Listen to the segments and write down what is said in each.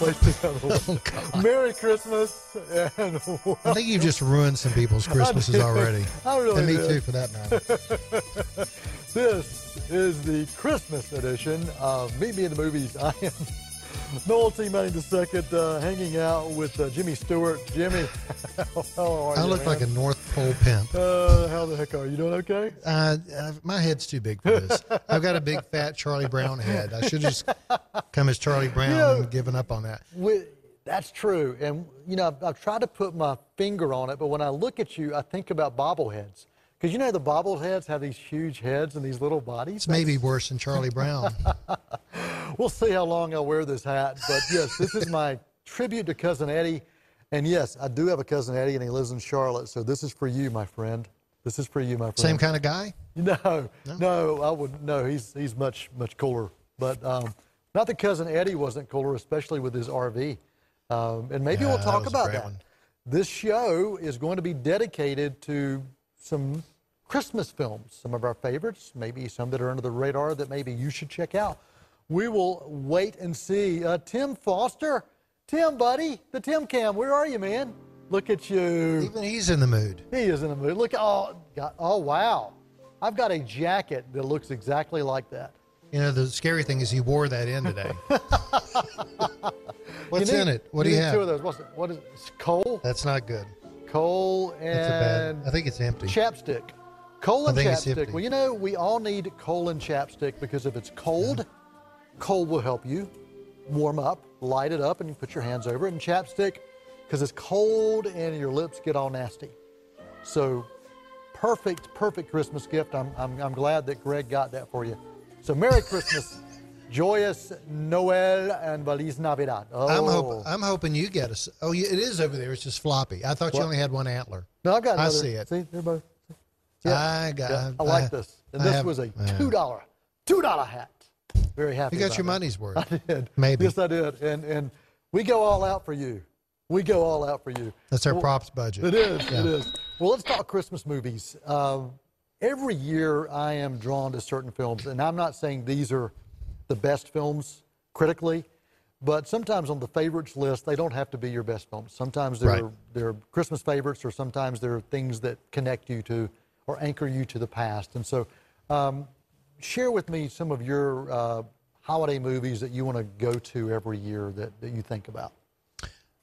Oh, together. Merry Christmas and I think you've just ruined some people's Christmases already. I really and me did. too, for that matter. This is the Christmas edition of Meet Me in the Movies. I am Noel T. Manning II, uh, hanging out with uh, Jimmy Stewart. Jimmy, how are I you, look man? like a North Pole pimp. Uh, how the heck are you? Doing okay? Uh, uh, my head's too big for this. I've got a big fat Charlie Brown head. I should just come as Charlie Brown Yeah. and given up on that. We, that's true. And, you know, I've, I've tried to put my finger on it, but when I look at you, I think about bobbleheads. Because you know the bobbleheads have these huge heads and these little bodies? It's maybe worse than Charlie Brown. We'll see how long I'll wear this hat. But yes, this is my tribute to Cousin Eddie. And yes, I do have a Cousin Eddie, and he lives in Charlotte. So this is for you, my friend. This is for you, my friend. Same kind of guy? No, no, I would no. He's he's much much cooler. But um, not that cousin Eddie wasn't cooler, especially with his RV. Um, and maybe Yeah, we'll talk a about that. one. This show is going to be dedicated to some Christmas films, some of our favorites, maybe some that are under the radar that maybe you should check out. We will wait and see. Uh, Tim Foster, Tim, buddy, the Tim Cam, where are you, man? Look at you. Even he's in the mood. He is in the mood. Look, oh, God, oh wow. I've got a jacket that looks exactly like that. You know, the scary thing is he wore that in today. What's need- in it? What do you have? Two of those. What's it? What is it? It's coal, That's not good. coal, That's a bad. and I think it's empty. chapstick. Coal and chapstick. Well, you know, we all need coal and chapstick because if it's cold, coal will help you warm up, light it up, and you put your hands over it. And chapstick, because it's cold and your lips get all nasty. So, perfect, perfect Christmas gift. I'm, I'm, I'm glad that Greg got that for you. So, Merry Christmas, joyous Noel, and Feliz Navidad. Oh, I'm, hope, oh. I'm hoping you get us. Oh, yeah, it is over there. It's just floppy. I thought you only had one antler. no, I've got I see it. See, they're both. I got. Yeah, I like I- this. And I this have- was a two dollar, two dollar hat. Very happy. You got your that. money's worth. I did. Maybe. Yes, I did. And and we go all out for you. We go all out for you. That's our Well, props budget. It is. Yeah. It is. Well, let's talk Christmas movies. Um, every year, I am drawn to certain films, and I'm not saying these are the best films critically, but sometimes on the favorites list, they don't have to be your best films. Sometimes they're Right. they're Christmas favorites, or sometimes they're things that connect you to or anchor you to the past. And so, um, share with me some of your uh, holiday movies that you want to go to every year that, that you think about.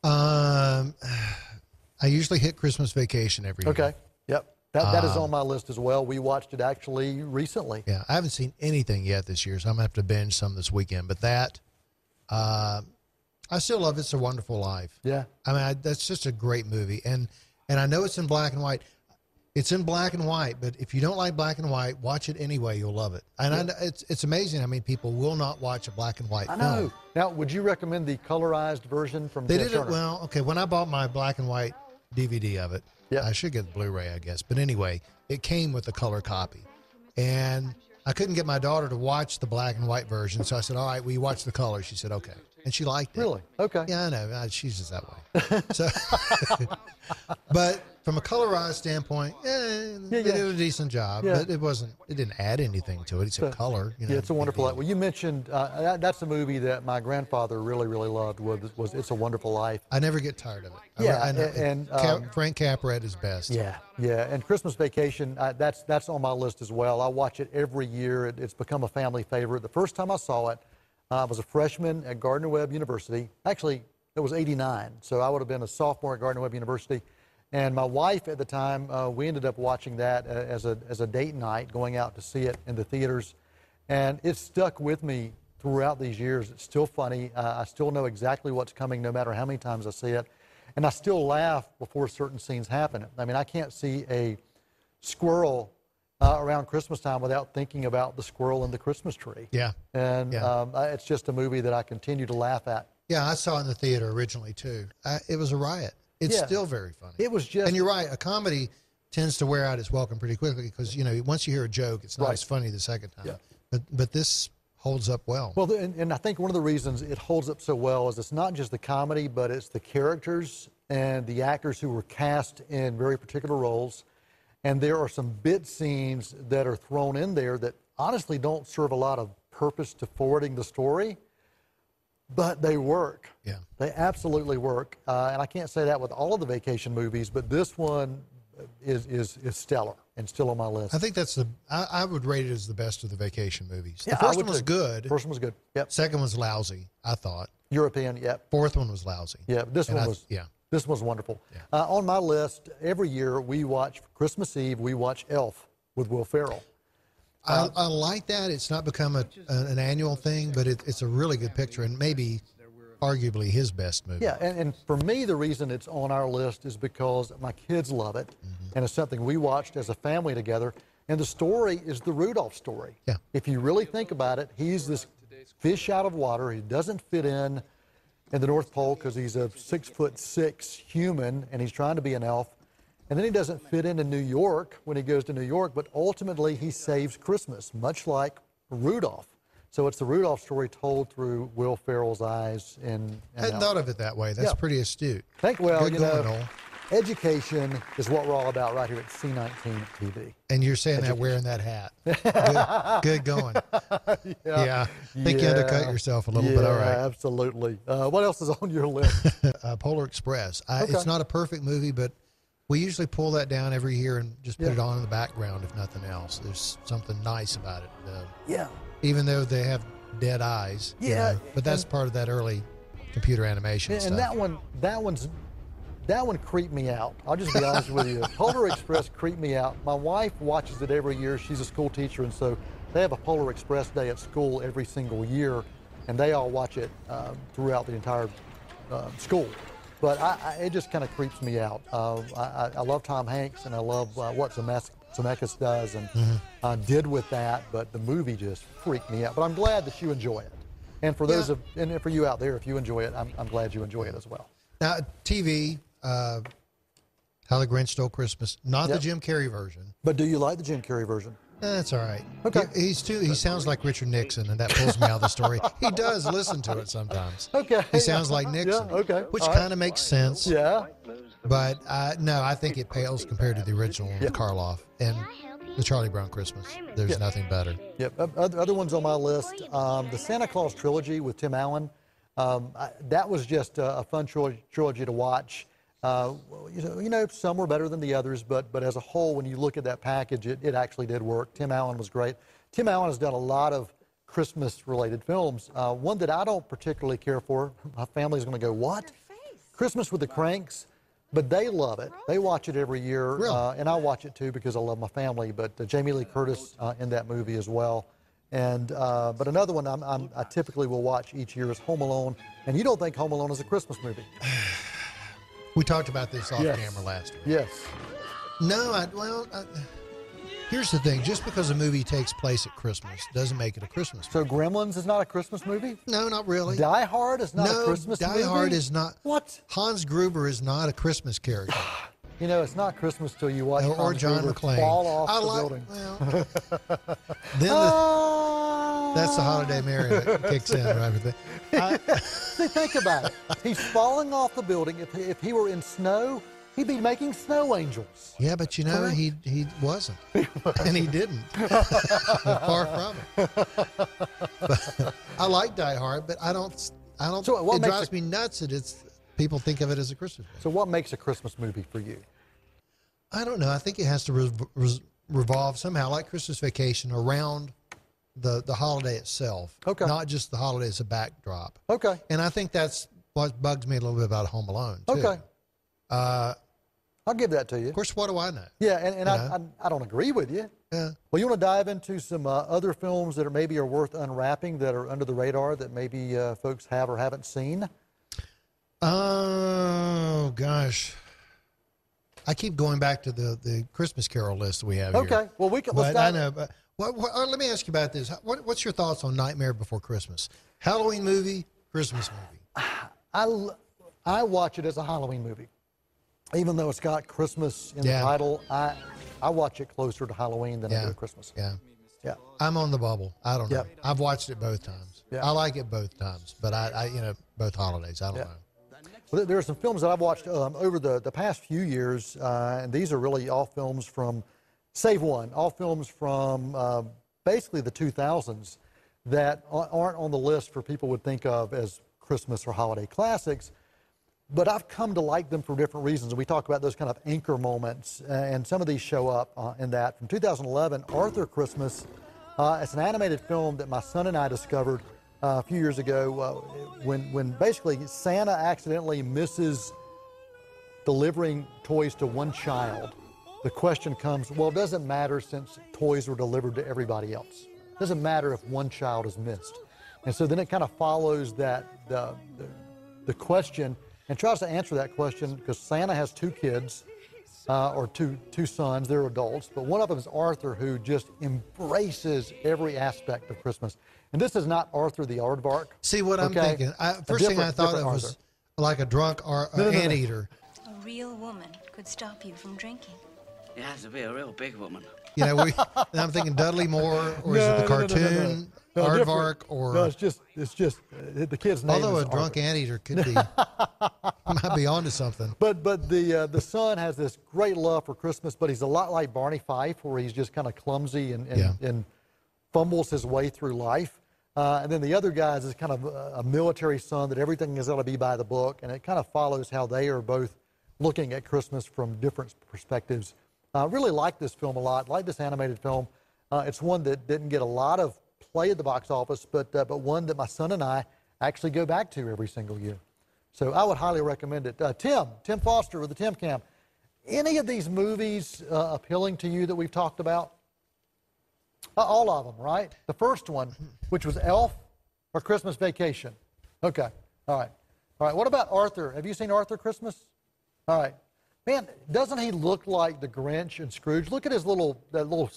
Um, I usually hit Christmas vacation every year. Okay. Yep. That, that Um, is on my list as well. We watched it actually recently. Yeah, I haven't seen anything yet this year, so I'm gonna have to binge some this weekend. But that, uh, I still love It's a Wonderful Life. Yeah. I mean, I, that's just a great movie, and and I know it's in black and white. It's in black and white, but if you don't like black and white, watch it anyway. You'll love it. And I, it's it's amazing. I mean, people will not watch a black and white I film. know. Now, would you recommend the colorized version from They Ted did it Turner? well. Okay, when I bought my black and white DVD of it, Yeah. I should get the Blu-ray, I guess. But anyway, it came with a color copy, and I couldn't get my daughter to watch the black and white version, so I said, "All right, will you watch the color?" She said, "Okay," and she liked it. Really? Okay. Yeah, I know. Uh, She's just that way. So, but from a colorized standpoint, yeah, Yeah, they yeah. did a decent job. Yeah. But it wasn't. It didn't add anything to it. It's a color. You know, yeah, it's a wonderful life. Well, you mentioned uh, that, that's a movie that my grandfather really, really loved. Was, was It's a Wonderful Life? I never get tired of it. Yeah, I know- and, Cap- um, Frank Capra at his best. Yeah, yeah. And Christmas Vacation, uh, that's that's on my list as well. I watch it every year. It, it's become a family favorite. The first time I saw it, uh, I was a freshman at Gardner Webb University. Actually, it was '89, so I would have been a sophomore at Gardner Webb University. And my wife at the time, uh, we ended up watching that uh, as a as a date night, going out to see it in the theaters, and it stuck with me throughout these years. It's still funny. Uh, I still know exactly what's coming, no matter how many times I see it, and I still laugh before certain scenes happen. I mean, I can't see a squirrel uh, around Christmas time without thinking about the squirrel in the Christmas tree. Yeah. And Yeah. um, it's just a movie that I continue to laugh at. Yeah, I saw it in the theater originally too. I, it was a riot. It's Yeah. still very funny. It was just and you're right. A comedy tends to wear out its welcome pretty quickly because you know once you hear a joke, it's not Right. as funny the second time. Yeah. But but this holds up well. Well, and, and I think one of the reasons it holds up so well is it's not just the comedy, but it's the characters and the actors who were cast in very particular roles. And there are some bit scenes that are thrown in there that honestly don't serve a lot of purpose to forwarding the story. But they work. Yeah. They absolutely work. Uh, and I can't say that with all of the vacation movies, but this one is, is, is stellar and still on my list. I think that's the. I, I would rate it as the best of the vacation movies. Yeah, the I first one was too. good. First one was good. Yep. Second was lousy. I thought. European, yep. Fourth one was lousy. Yeah, this And one I- was yeah. This was wonderful. Uh, on my list, every year we watch Christmas Eve. We watch Elf with Will Ferrell. I, I like that. It's not become a, an annual thing, but it, it's a really good picture and maybe arguably his best movie. Yeah, and, and for me, the reason it's on our list is because my kids love it, Mm-hmm. and it's something we watched as a family together. And the story is the Rudolph story. Yeah. If you really think about it, he's this fish out of water. He doesn't fit in in the North Pole because he's a six foot six human, and he's trying to be an elf. And then he doesn't fit into New York when he goes to New York, but ultimately he saves Christmas, much like Rudolph. So it's the Rudolph story told through Will Ferrell's eyes. And, I hadn't thought of it that way. That's Yeah. pretty astute. Thank well, Good you going, know, Noel. education is what we're all about right here at C19 TV. And you're saying that wearing that hat. Good, good going. Yeah. I think you undercut yourself a little yeah, bit. All right. absolutely. Uh, what else is on your list? Uh, Polar Express. I, Okay. It's not a perfect movie, but we usually pull that down every year and just put Yeah. it on in the background, if nothing else. There's something nice about it. Uh, yeah, even though they have dead eyes. you Yeah, know, but that's part of that early computer animation and, stuff. and that one, that one's, that one creeped me out. I'll just be honest with you. Polar Express creeped me out. My wife watches it every year. She's a school teacher, and so they have a Polar Express day at school every single year, and they all watch it um, throughout the entire uh, school. But I, I, it just kind of creeps me out. Uh, I, I- love Tom Hanks, and I love uh, what Zemeckis, Zemeckis does and uh, did with that. But the movie just freaked me out. But I'm glad that you enjoy it. And for those Yeah. of and for you out there, if you enjoy it, I'm, I'm glad you enjoy it as well. now, TV, uh, How the Grinch Stole Christmas, not Yep. the Jim Carrey version. But do you like the Jim Carrey version? That's all right. Okay. He- he's too. He sounds like Richard Nixon, and that pulls me out of the story. He does listen to it sometimes. Okay. He sounds like Nixon. Yeah, okay. Which kind of makes sense. Yeah. But uh, no, I think it pales compared to the original Karloff and the Charlie Brown Christmas. There's Yeah. nothing better. Yep. Other, other ones on my list, um, the Santa Claus trilogy with Tim Allen. Um, I, that was just a, a fun trilogy, trilogy to watch. Uh, you, know, you know, some were better than the others, but but as a whole, when you look at that package, it, it actually did work. Tim Allen was great. Tim Allen has done a lot of Christmas-related films. Uh, one that I don't particularly care for. My family's going to go, what? Christmas with the Cranks. But they love it. They watch it every year, Really? uh, and I watch it too because I love my family. But uh, Jamie Lee Curtis uh, in that movie as well. And uh, but another one I'm, I'm, I typically will watch each year is Home Alone. And you don't think Home Alone is a Christmas movie? We talked about this off Yes. camera last week. Yes. No, I, well, I, here's the thing: just because a movie takes place at Christmas doesn't make it a Christmas. movie. So Gremlins is not a Christmas movie. No, not really. Die Hard is not no, a Christmas Die movie. Die Hard is not. What? Hans Gruber is not a Christmas character. You know, it's not Christmas till you watch or, or Hans John Gruber McClane. fall off I the like, building. Well, then the, ah. that's the holiday merriment that kicks in, right? I, See, think about it. He's falling off the building. If, if he were in snow, he'd be making snow angels. yeah, but you know Correct. he he wasn't, and he didn't. Far from it. But I like Die Hard, but I don't. I don't. So it drives it- me nuts that it's people think of it as a Christmas movie. So, what makes a Christmas movie for you? I don't know. I think it has to re- re- revolve somehow, like Christmas Vacation, around the the holiday itself. Okay. Not just the holiday as a backdrop. Okay. And I think that's what bugs me a little bit about Home Alone. Too. Okay. Uh, I'll give that to you. of course, what do I know? Yeah, and, and I, I, I don't agree with you. Yeah. Well, you want to dive into some uh, other films that are maybe are worth unwrapping that are under the radar that maybe uh, folks have or haven't seen? Oh gosh. I keep going back to the, the Christmas Carol list we have here. Okay. Well, we can. But I know. But what, what, uh, let me ask you about this. What, what's your thoughts on Nightmare Before Christmas? Halloween movie, Christmas movie. I I watch it as a Halloween movie. Even though it's got Christmas in Yeah. the title, I, I watch it closer to Halloween than I do Christmas. Yeah. Yeah. I'm on the bubble. I don't know. Yep. I've watched it both times. Yeah. I like it both times, but I, I you know, both holidays. I don't Yeah. know. Well, there- are some films that I've watched um, over the, the past few years, uh, and these are really all films from, save one, all films from uh, basically the 2000s that aren't on the list for people would think of as Christmas or holiday classics, but I've come to like them for different reasons. We talk about those kind of anchor moments, and some of these show up uh, in that. From 2011, Arthur Christmas. Uh, it's an animated film that my son and I discovered a few years ago uh, when, when basically Santa accidentally misses delivering toys to one child. The question comes, well, it doesn't matter since toys were delivered to everybody else. It doesn't matter if one child is missed. And so then it kind of follows that the, the, the question and tries to answer that question because Santa has two kids uh, or two two sons. They're adults, but one of them is Arthur, who just embraces every aspect of Christmas. And this is not Arthur the Aardvark. See what I'm thinking. I, A first thing I thought of was like a drunk ar- No, no, no, no. anteater. A real woman could stop you from drinking. It has to be a real big woman. You know, we, and I'm thinking Dudley Moore, or is it the No, no, no, no, no, no. cartoon No, Aardvark, or no, it's just it's just uh, the kid's name. although a drunk Arthur. anteater could be might be onto something. But but the uh, the son has this great love for Christmas, but he's a lot like Barney Fife, where he's just kind of clumsy and and, Yeah. and fumbles his way through life. Uh, and then the other guys is kind of a, a military son that everything is going to be by the book, and it kind of follows how they are both looking at Christmas from different perspectives. I really like this film a lot. Like this animated film. Uh, it's one that didn't get a lot of play at the box office, but uh, but one that my son and I actually go back to every single year. So I would highly recommend it. Uh, Tim, Tim Foster with the Tim Cam. Any of these movies uh, appealing to you that we've talked about? Uh, all of them, right? The first one, which was Elf or Christmas Vacation. Okay, all right. All right, what about Arthur? Have you seen Arthur Christmas? All right. Man, doesn't he look like the Grinch and Scrooge? Look at his little, that little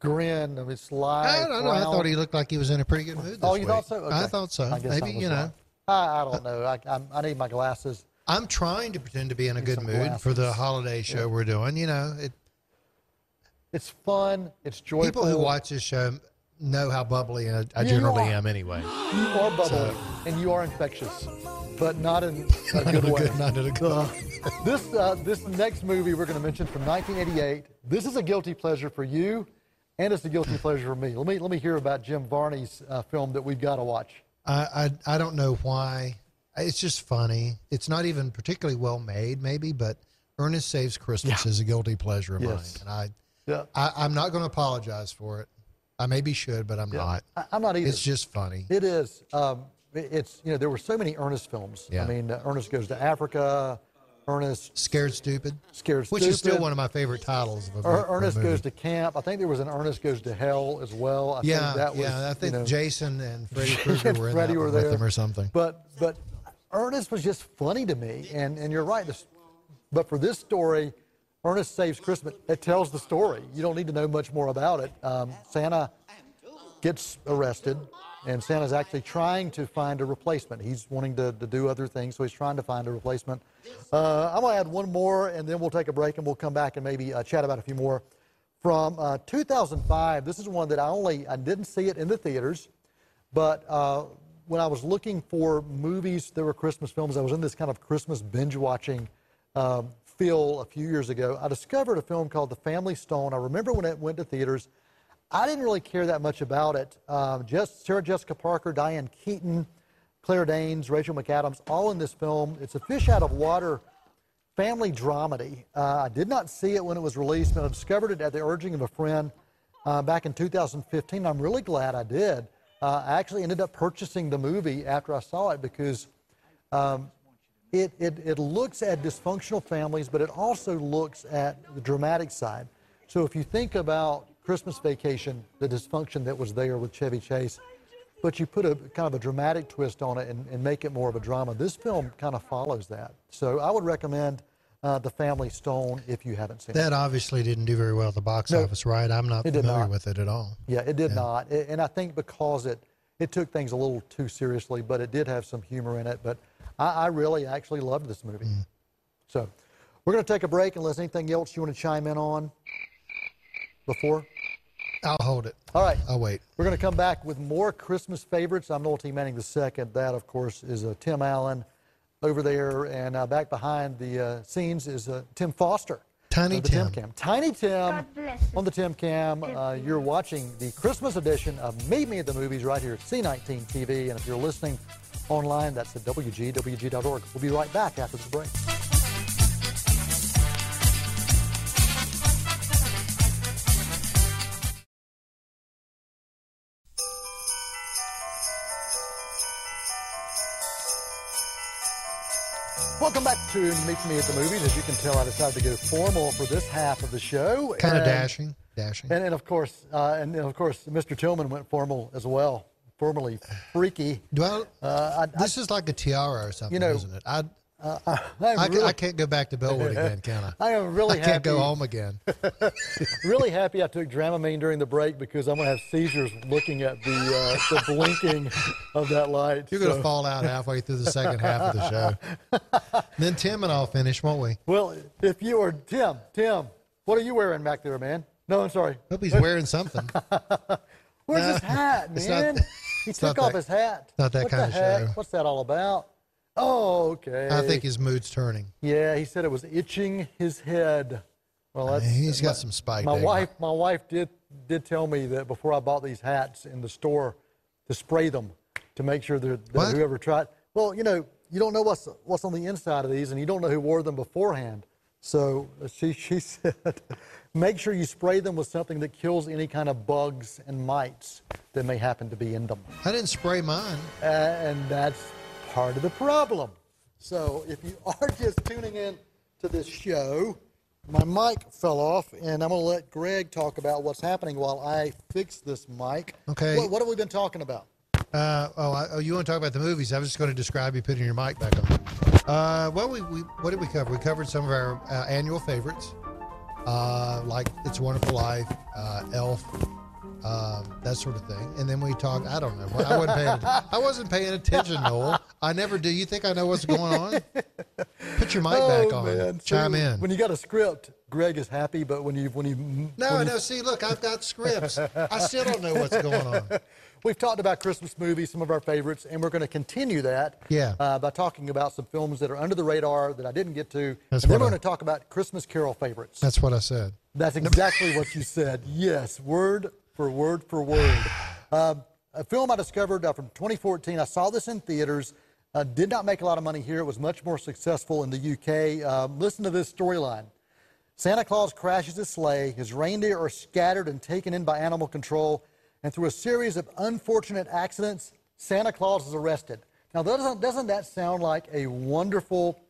grin of his sly I don't know. I thought he looked like he was in a pretty good mood. Oh, you week. thought so? I thought so. I Maybe you know. I, I don't know. I, I'm, I need my glasses. I'm trying to pretend to be in a good mood for the holiday show we're doing. You know, it, It's fun. It's joyful. people who watch this show know how bubbly I, I generally are. am anyway. You are bubbly and you are infectious, but not in a good way. good- not in a good Uh, this uh, this next movie we're going to mention from 1988. This is a guilty pleasure for you, and it's a guilty pleasure for me. Let me let me hear about Jim Varney's uh, film that we've got to watch. I, I I don't know why. It's just funny. It's not even particularly well made, maybe, but Ernest Saves Christmas Yeah. is a guilty pleasure of Yes. mine, and I, Yeah, I I'm not going to apologize for it. I maybe should, but I'm not. I, I'm not either. It's just funny. It is. Um, it's you know there were so many Ernest films. Yeah. I mean, uh, Ernest goes to Africa. Ernest Scared Stupid, scared which is still one of my favorite titles of a, Er- a Ernest movie. goes to camp. I think there was an Ernest goes to hell as well. I Yeah, think that was, yeah. I think you know, Jason and Freddy Krueger were in Freddy that were there. with them or something. But but Ernest was just funny to me, and and you're right. This, but for this story, Ernest Saves Christmas. It tells the story. You don't need to know much more about it. Um, Santa gets arrested, and Santa's actually trying to find a replacement. He's wanting to, to do other things, so he's trying to find a replacement. Uh, I'm going to add one more, and then we'll take a break, and we'll come back and maybe uh, chat about a few more. From uh, 2005, this is one that I only I didn't see it in the theaters, but uh, when I was looking for movies that were Christmas films, I was in this kind of Christmas binge watching um, feel a few years ago. I discovered a film called The Family Stone. I remember when it went to theaters. I didn't really care that much about it. Um, just Sarah Jessica Parker, Diane Keaton, Claire Danes, Rachel McAdams, all in this film. It's a fish out of water family dramedy. Uh, I did not see it when it was released, but I discovered it at the urging of a friend uh, back in 2015. I'm really glad I did. Uh, I actually ended up purchasing the movie after I saw it because um, it, it, it looks at dysfunctional families, but it also looks at the dramatic side. So if you think about Christmas Vacation, the dysfunction that was there with Chevy Chase, but you put a kind of a dramatic twist on it and, and make it more of a drama. This film kind of follows that. So I would recommend uh, The Family Stone if you haven't seen it. That obviously didn't do very well at the box No, office, right? I'm not familiar not. with it at all. Yeah, it did not. A- And I think because it, it took things a little too seriously, but it did have some humor in it. But I, I really actually loved this movie. So we're going to take a break unless anything else you want to chime in on before. I'll hold it. All right. I'll wait. We're going to come back with more Christmas favorites. I'm Noel T. Manning II. That, of course, is uh, Tim Allen over there. And uh, back behind the uh, scenes is uh, Tim Foster. Tiny of the Tim Tim. Cam. Tiny Tim God bless on the Tim Cam. Uh, you're watching the Christmas edition of Meet Me at the Movies right here at C19 TV. And if you're listening Online, that's at WGWG.org. We'll be right back after the break. Welcome back to Meet Me at the Movies. As you can tell, I decided to go formal for this half of the show. Kind of dashing, dashing. And, and of course, uh, and, and of course, Mr. Tillman went formal as well, formally freaky. I, Uh, I, this is like a tiara or something, You know, isn't it? I, I'm I, really, I can't go back to Bellwood again, can I? I am really I can't go home again. Really happy I took Dramamine during the break because I'm gonna have seizures looking at the uh, the blinking of that light. You're going to fall out halfway through the second half of the show. then Tim and I'll finish, won't we? Well, if you are Tim, Tim, what are you wearing back there, man? No, I'm sorry. Hope he's wearing something. Where's No, his hat, man? not- he took off that- his hat. not that what kind of heck? show. What's that all about? Oh, okay. I think his mood's turning. Yeah, he said it was itching his head. Well, that's he's got my- some spike My wife, my wife did did tell me that before I bought these hats in the store, to spray them to make sure that, that whoever tried. Well, you know, you don't know what's what's on the inside of these, and you don't know who wore them beforehand. So uh, she she said, make sure you spray them with something that kills any kind of bugs and mites that may happen to be in them. I didn't spray mine. Uh, and that's part of the problem. So if you are just tuning in to this show, my mic fell off, and I'm going to let Greg talk about what's happening while I fix this mic. Okay. What, what have we been talking about? Uh, oh, I, oh, you want to talk about the movies? I was just going to describe you putting your mic back on. Uh, well, we, we what did we cover? We covered some of our uh, annual favorites, uh, like It's a Wonderful Life, uh, Elf, um, that sort of thing. And then we talk. I don't know. I wasn't paying. I wasn't paying attention, Noel. I never do. You think I know what's going on? Put your mic back Oh, on. man. Chime See, in. When you got a script, Greg is happy, but when you when you no, when you- no. See, look, I've got scripts. I still don't know what's going on. We've talked about Christmas movies, some of our favorites, and we're going to continue that Yeah. uh, by talking about some films that are under the radar that I didn't get to. That's and then we're I- going to talk about Christmas Carol favorites. That's what I said. That's exactly what you said. Yes, word for word for word. Um, a film I discovered uh, from 2014. I saw this in theaters. Uh, did not make a lot of money here. It was much more successful in the UK. Um, listen to this storyline. Santa Claus crashes his sleigh. His reindeer are scattered and taken in by animal control. And through a series of unfortunate accidents, Santa Claus is arrested. Now, doesn't, doesn't that sound like a wonderful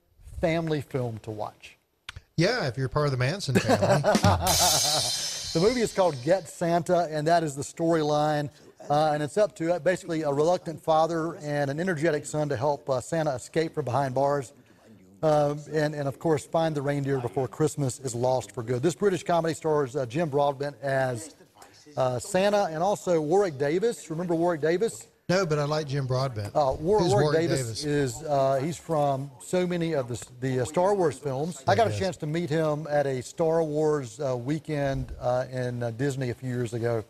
family film to watch? Yeah, if you're part of the Manson family. The movie is called Get Santa, and that is the storyline. Uh, and it's up to uh, basically a reluctant father and an energetic son to help uh, Santa escape from behind bars. Um, and, and of course, find the reindeer before Christmas is lost for good. This British comedy stars uh, Jim Broadbent as uh, Santa and also Warwick Davis. Remember Warwick Davis? No, but I like Jim Broadbent. Uh, War- Who's Warwick, Davis, is uh, he's from so many of the, the uh, Star Wars films. I got a chance to meet him at a Star Wars uh, weekend uh, in uh, Disney a few years ago,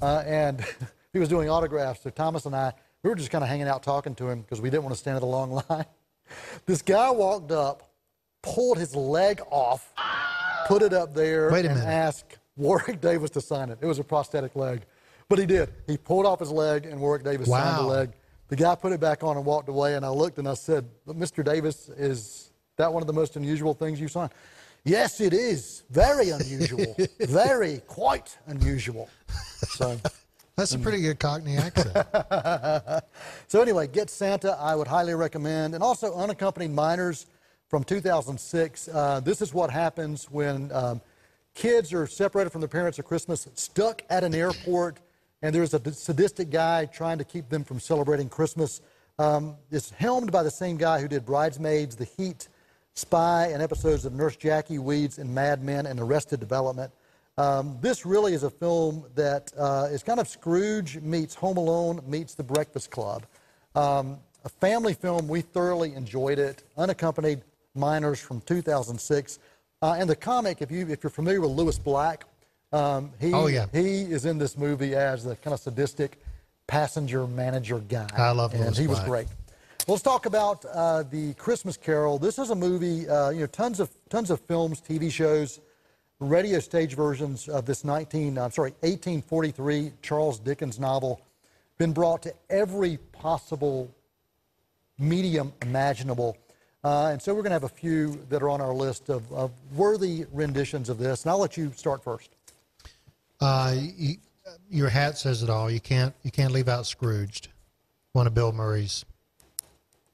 uh, and he was doing autographs. So Thomas and I, we were just kind of hanging out talking to him because we didn't want to stand in the long line. This guy walked up, pulled his leg off, put it up there, a and asked Warwick Davis to sign it. It was a prosthetic leg, but he did. He pulled off his leg, and Warwick Davis signed the leg. The guy put it back on and walked away, and I looked and I said, Mr. Davis, is that one of the most unusual things you've signed? Yes, it is. Very unusual. Very, quite unusual. So, That's a pretty good Cockney accent. so anyway, Get Santa, I would highly recommend. And also Unaccompanied Minors from 2006. Uh, this is what happens when um, kids are separated from their parents at Christmas, stuck at an airport, and there's a sadistic guy trying to keep them from celebrating Christmas. Um, it's helmed by the same guy who did Bridesmaids, The Heat, Spy, and episodes of Nurse Jackie, Weeds, and Mad Men, and Arrested Development. Um, this really is a film that uh, is kind of Scrooge meets Home Alone meets The Breakfast Club. Um, a family film, we thoroughly enjoyed it. Unaccompanied Minors from 2006. Uh, and the comic, if, you, if you're familiar with Lewis Black, um, he, Oh, yeah. he is in this movie as the kind of sadistic passenger manager guy. I love And Lewis he was great. Let's talk about uh, the Christmas Carol. This is a movie, uh, you know, tons of tons of films, TV shows, radio stage versions of this 19, I'm sorry, 1843 Charles Dickens novel, been brought to every possible medium imaginable. Uh, and so we're going to have a few that are on our list of, of worthy renditions of this. And I'll let you start first. Uh, you, your hat says it all. You can't you can't leave out Scrooged, one of Bill Murray's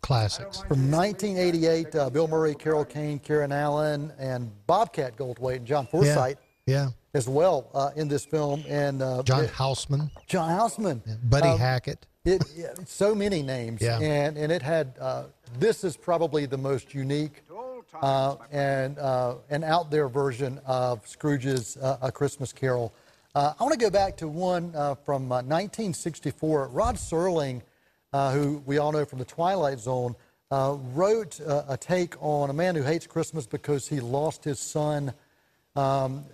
classics. From 1988, uh, Bill Murray, Carol Kane, Karen Allen, and Bobcat Goldthwait and John Forsythe Yeah, as well uh, in this film. And uh, John it- Houseman, John Houseman. Buddy Um, Hackett. It, yeah, so many names, Yeah. and and it had. Uh, this is probably the most unique uh, and uh, an out there version of Scrooge's uh, A Christmas Carol. Uh, I want to go back to one uh, from uh, 1964. Rod Serling, uh, who we all know from The Twilight Zone, uh, wrote uh, a take on a man who hates Christmas because he lost his son um,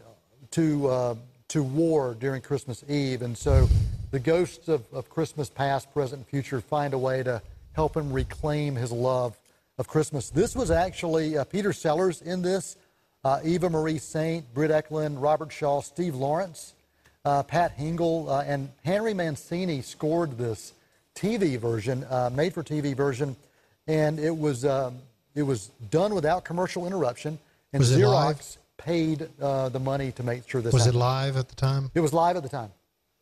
to uh, to war during Christmas Eve, and so the ghosts of, of Christmas past, present, and future find a way to help him reclaim his love of Christmas. This was actually uh, Peter Sellers in this, uh, Eva Marie Saint, Britt Ekland, Robert Shaw, Steve Lawrence, uh, Pat Hingle, uh, and Henry Mancini scored this TV version, uh, made-for-TV version, and it was um, it was done without commercial interruption, and Was it Xerox paid uh, the money to make sure this Was it live at the time? It was live at the time.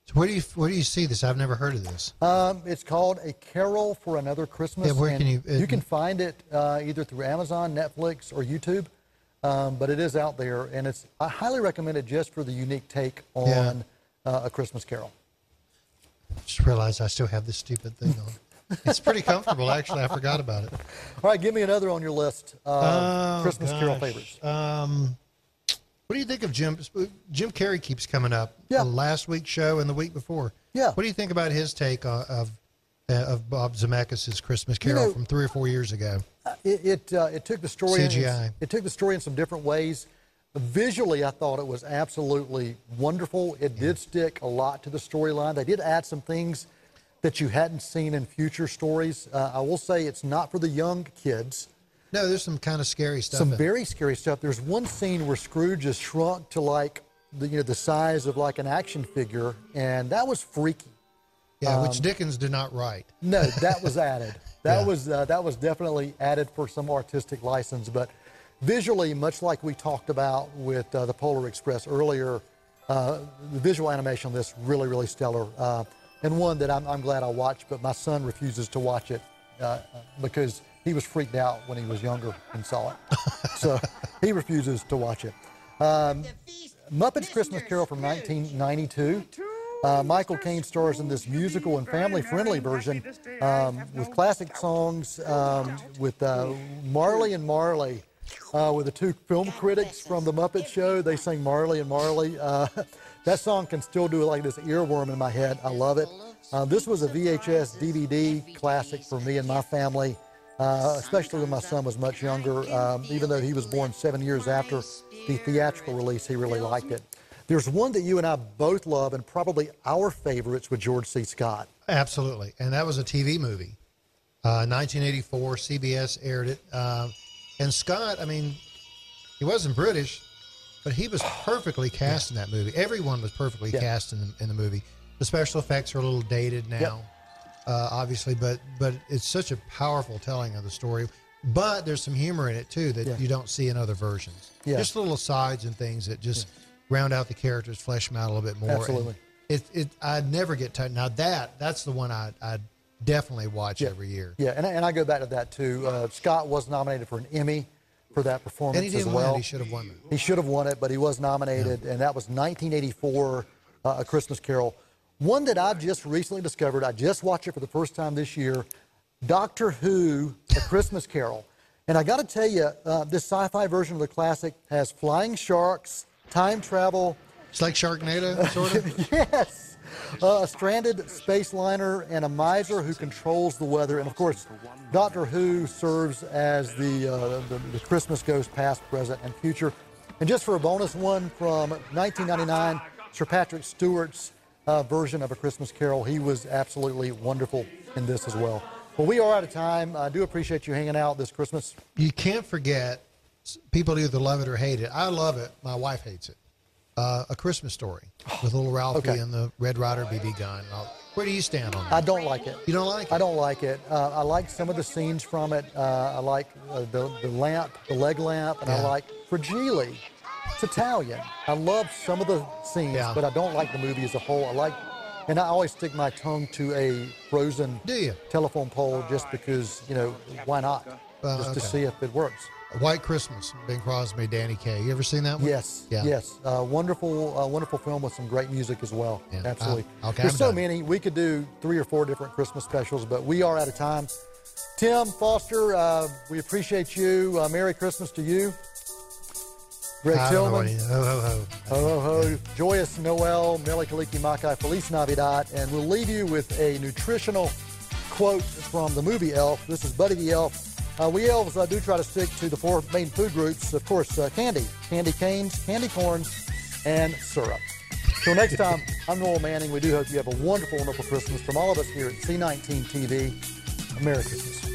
So where do you where do you see this? I've never heard of this. Um, it's called A Carol for Another Christmas. Yeah, where can you- uh, you can find it uh, either through Amazon, Netflix, or YouTube. Um, but it is out there, and it's I highly recommend it just for the unique take on Yeah. uh, A Christmas Carol. Just realized I still have this stupid thing on. It's pretty comfortable, actually. I forgot about it. All right, give me another on your list of Oh, Christmas Carol gosh. favorites. Um, what do you think of Jim? Jim Carrey keeps coming up. Yeah. The last week's show and the week before. Yeah. What do you think about his take on, of uh, of Bob Zemeckis' Christmas Carol know- from three or four years ago? It it, uh, it took the story. in- CGI. it took the story in some different ways. Visually, I thought it was absolutely wonderful. It did stick a lot to the storyline. They did add some things that you hadn't seen in future stories. Uh, I will say it's not for the young kids. No, there's some kind of scary stuff. Some in very scary stuff. There's one scene where Scrooge is shrunk to like the you know the size of like an action figure, and that was freaky. Yeah, um, which Dickens did not write. No, that was added. That Yeah. was uh, that was definitely added for some artistic license, but visually, much like we talked about with uh, the Polar Express earlier, uh, the visual animation on this really, really stellar, uh, and one that I'm, I'm glad I watched. But my son refuses to watch it uh, because he was freaked out when he was younger and saw it, so he refuses to watch it. Um, Muppets Christmas Carol from 1992. Uh, Michael Caine stars in this musical and family-friendly version um, with classic songs um, with uh, Marley and Marley. Uh, with the two film critics from the Muppet Show, they sing Marley and Marley. Uh, that song can still do like this earworm in my head. I love it. Uh, this was a VHS DVD classic for me and my family, uh, especially when my son was much younger. Um, even though he was born seven years after the theatrical release, he really liked it. There's one that you and I both love, and probably our favorites with George C. Scott. Absolutely, and that was a TV movie. Uh, 1984, CBS aired it, uh, and Scott. I mean, he wasn't British, but he was perfectly cast in that movie. Everyone was perfectly Yeah. cast in the, in the movie. The special effects are a little dated now, uh, obviously, but but it's such a powerful telling of the story. But there's some humor in it too that Yeah. you don't see in other versions. Yeah. Just little asides and things that just round out the characters, flesh them out a little bit more. and Absolutely. It, it I'd never get tired. Now that that's the one I I definitely watch every year. Yeah, and, I- and I go back to that too. Uh, Scott was nominated for an Emmy for that performance And he as well. He should have won it. He should have won it, but he was nominated, and that was 1984, uh, A Christmas Carol. One that I've just recently discovered, I just watched it for the first time this year, Doctor Who, A Christmas Carol. And I got to tell you, uh, this sci-fi version of the classic has flying sharks, time travel, It's like Sharknado, sort of. yes, uh, a stranded space liner and a miser who controls the weather. And of course, Doctor Who serves as the, uh, the, the Christmas ghost, past, present, and future. And just for a bonus one from 1999, Sir Patrick Stewart's uh, version of A Christmas Carol, he was absolutely wonderful in this as well. Well, we are out of time. I do appreciate you hanging out this Christmas. you can't forget. People either love it or hate it. I love it. My wife hates it. Uh, a Christmas story with little Ralphie Okay. and the Red Ryder BB gun. Where do you stand on it? I don't like it. You don't like it? I don't like it. Uh, I like some of the scenes from it. Uh, I like uh, the, the lamp, the leg lamp, and I like Fragile. It's Italian. I love some of the scenes, Yeah. but I don't like the movie as a whole. I like, and I always stick my tongue to a frozen Do you? telephone pole just because, you know, why not? Uh, just to see if it works. White Christmas, Bing Crosby, Danny Kaye. You ever seen that one? Yes, Yeah. yes. Uh, wonderful, uh, wonderful film with some great music as well. Yeah. Absolutely. Uh, okay, There's I'm so done. many. We could do three or four different Christmas specials, but we are out of time. Tim Foster, uh, we appreciate you. Uh, Merry Christmas to you. Greg Tillman. Ho, ho, ho. Ho, ho, ho. Joyous Noel, Mele Kalikimaka, Feliz Navidad. And we'll leave you with a nutritional quote from the movie Elf. This is Buddy the Elf. Uh, we elves uh, do try to stick to the four main food groups. Of course, uh, candy, candy canes, candy corns, and syrup. Till next time, I'm Noel Manning. We do hope you have a wonderful, wonderful Christmas from all of us here at C19 TV. Merry Christmas.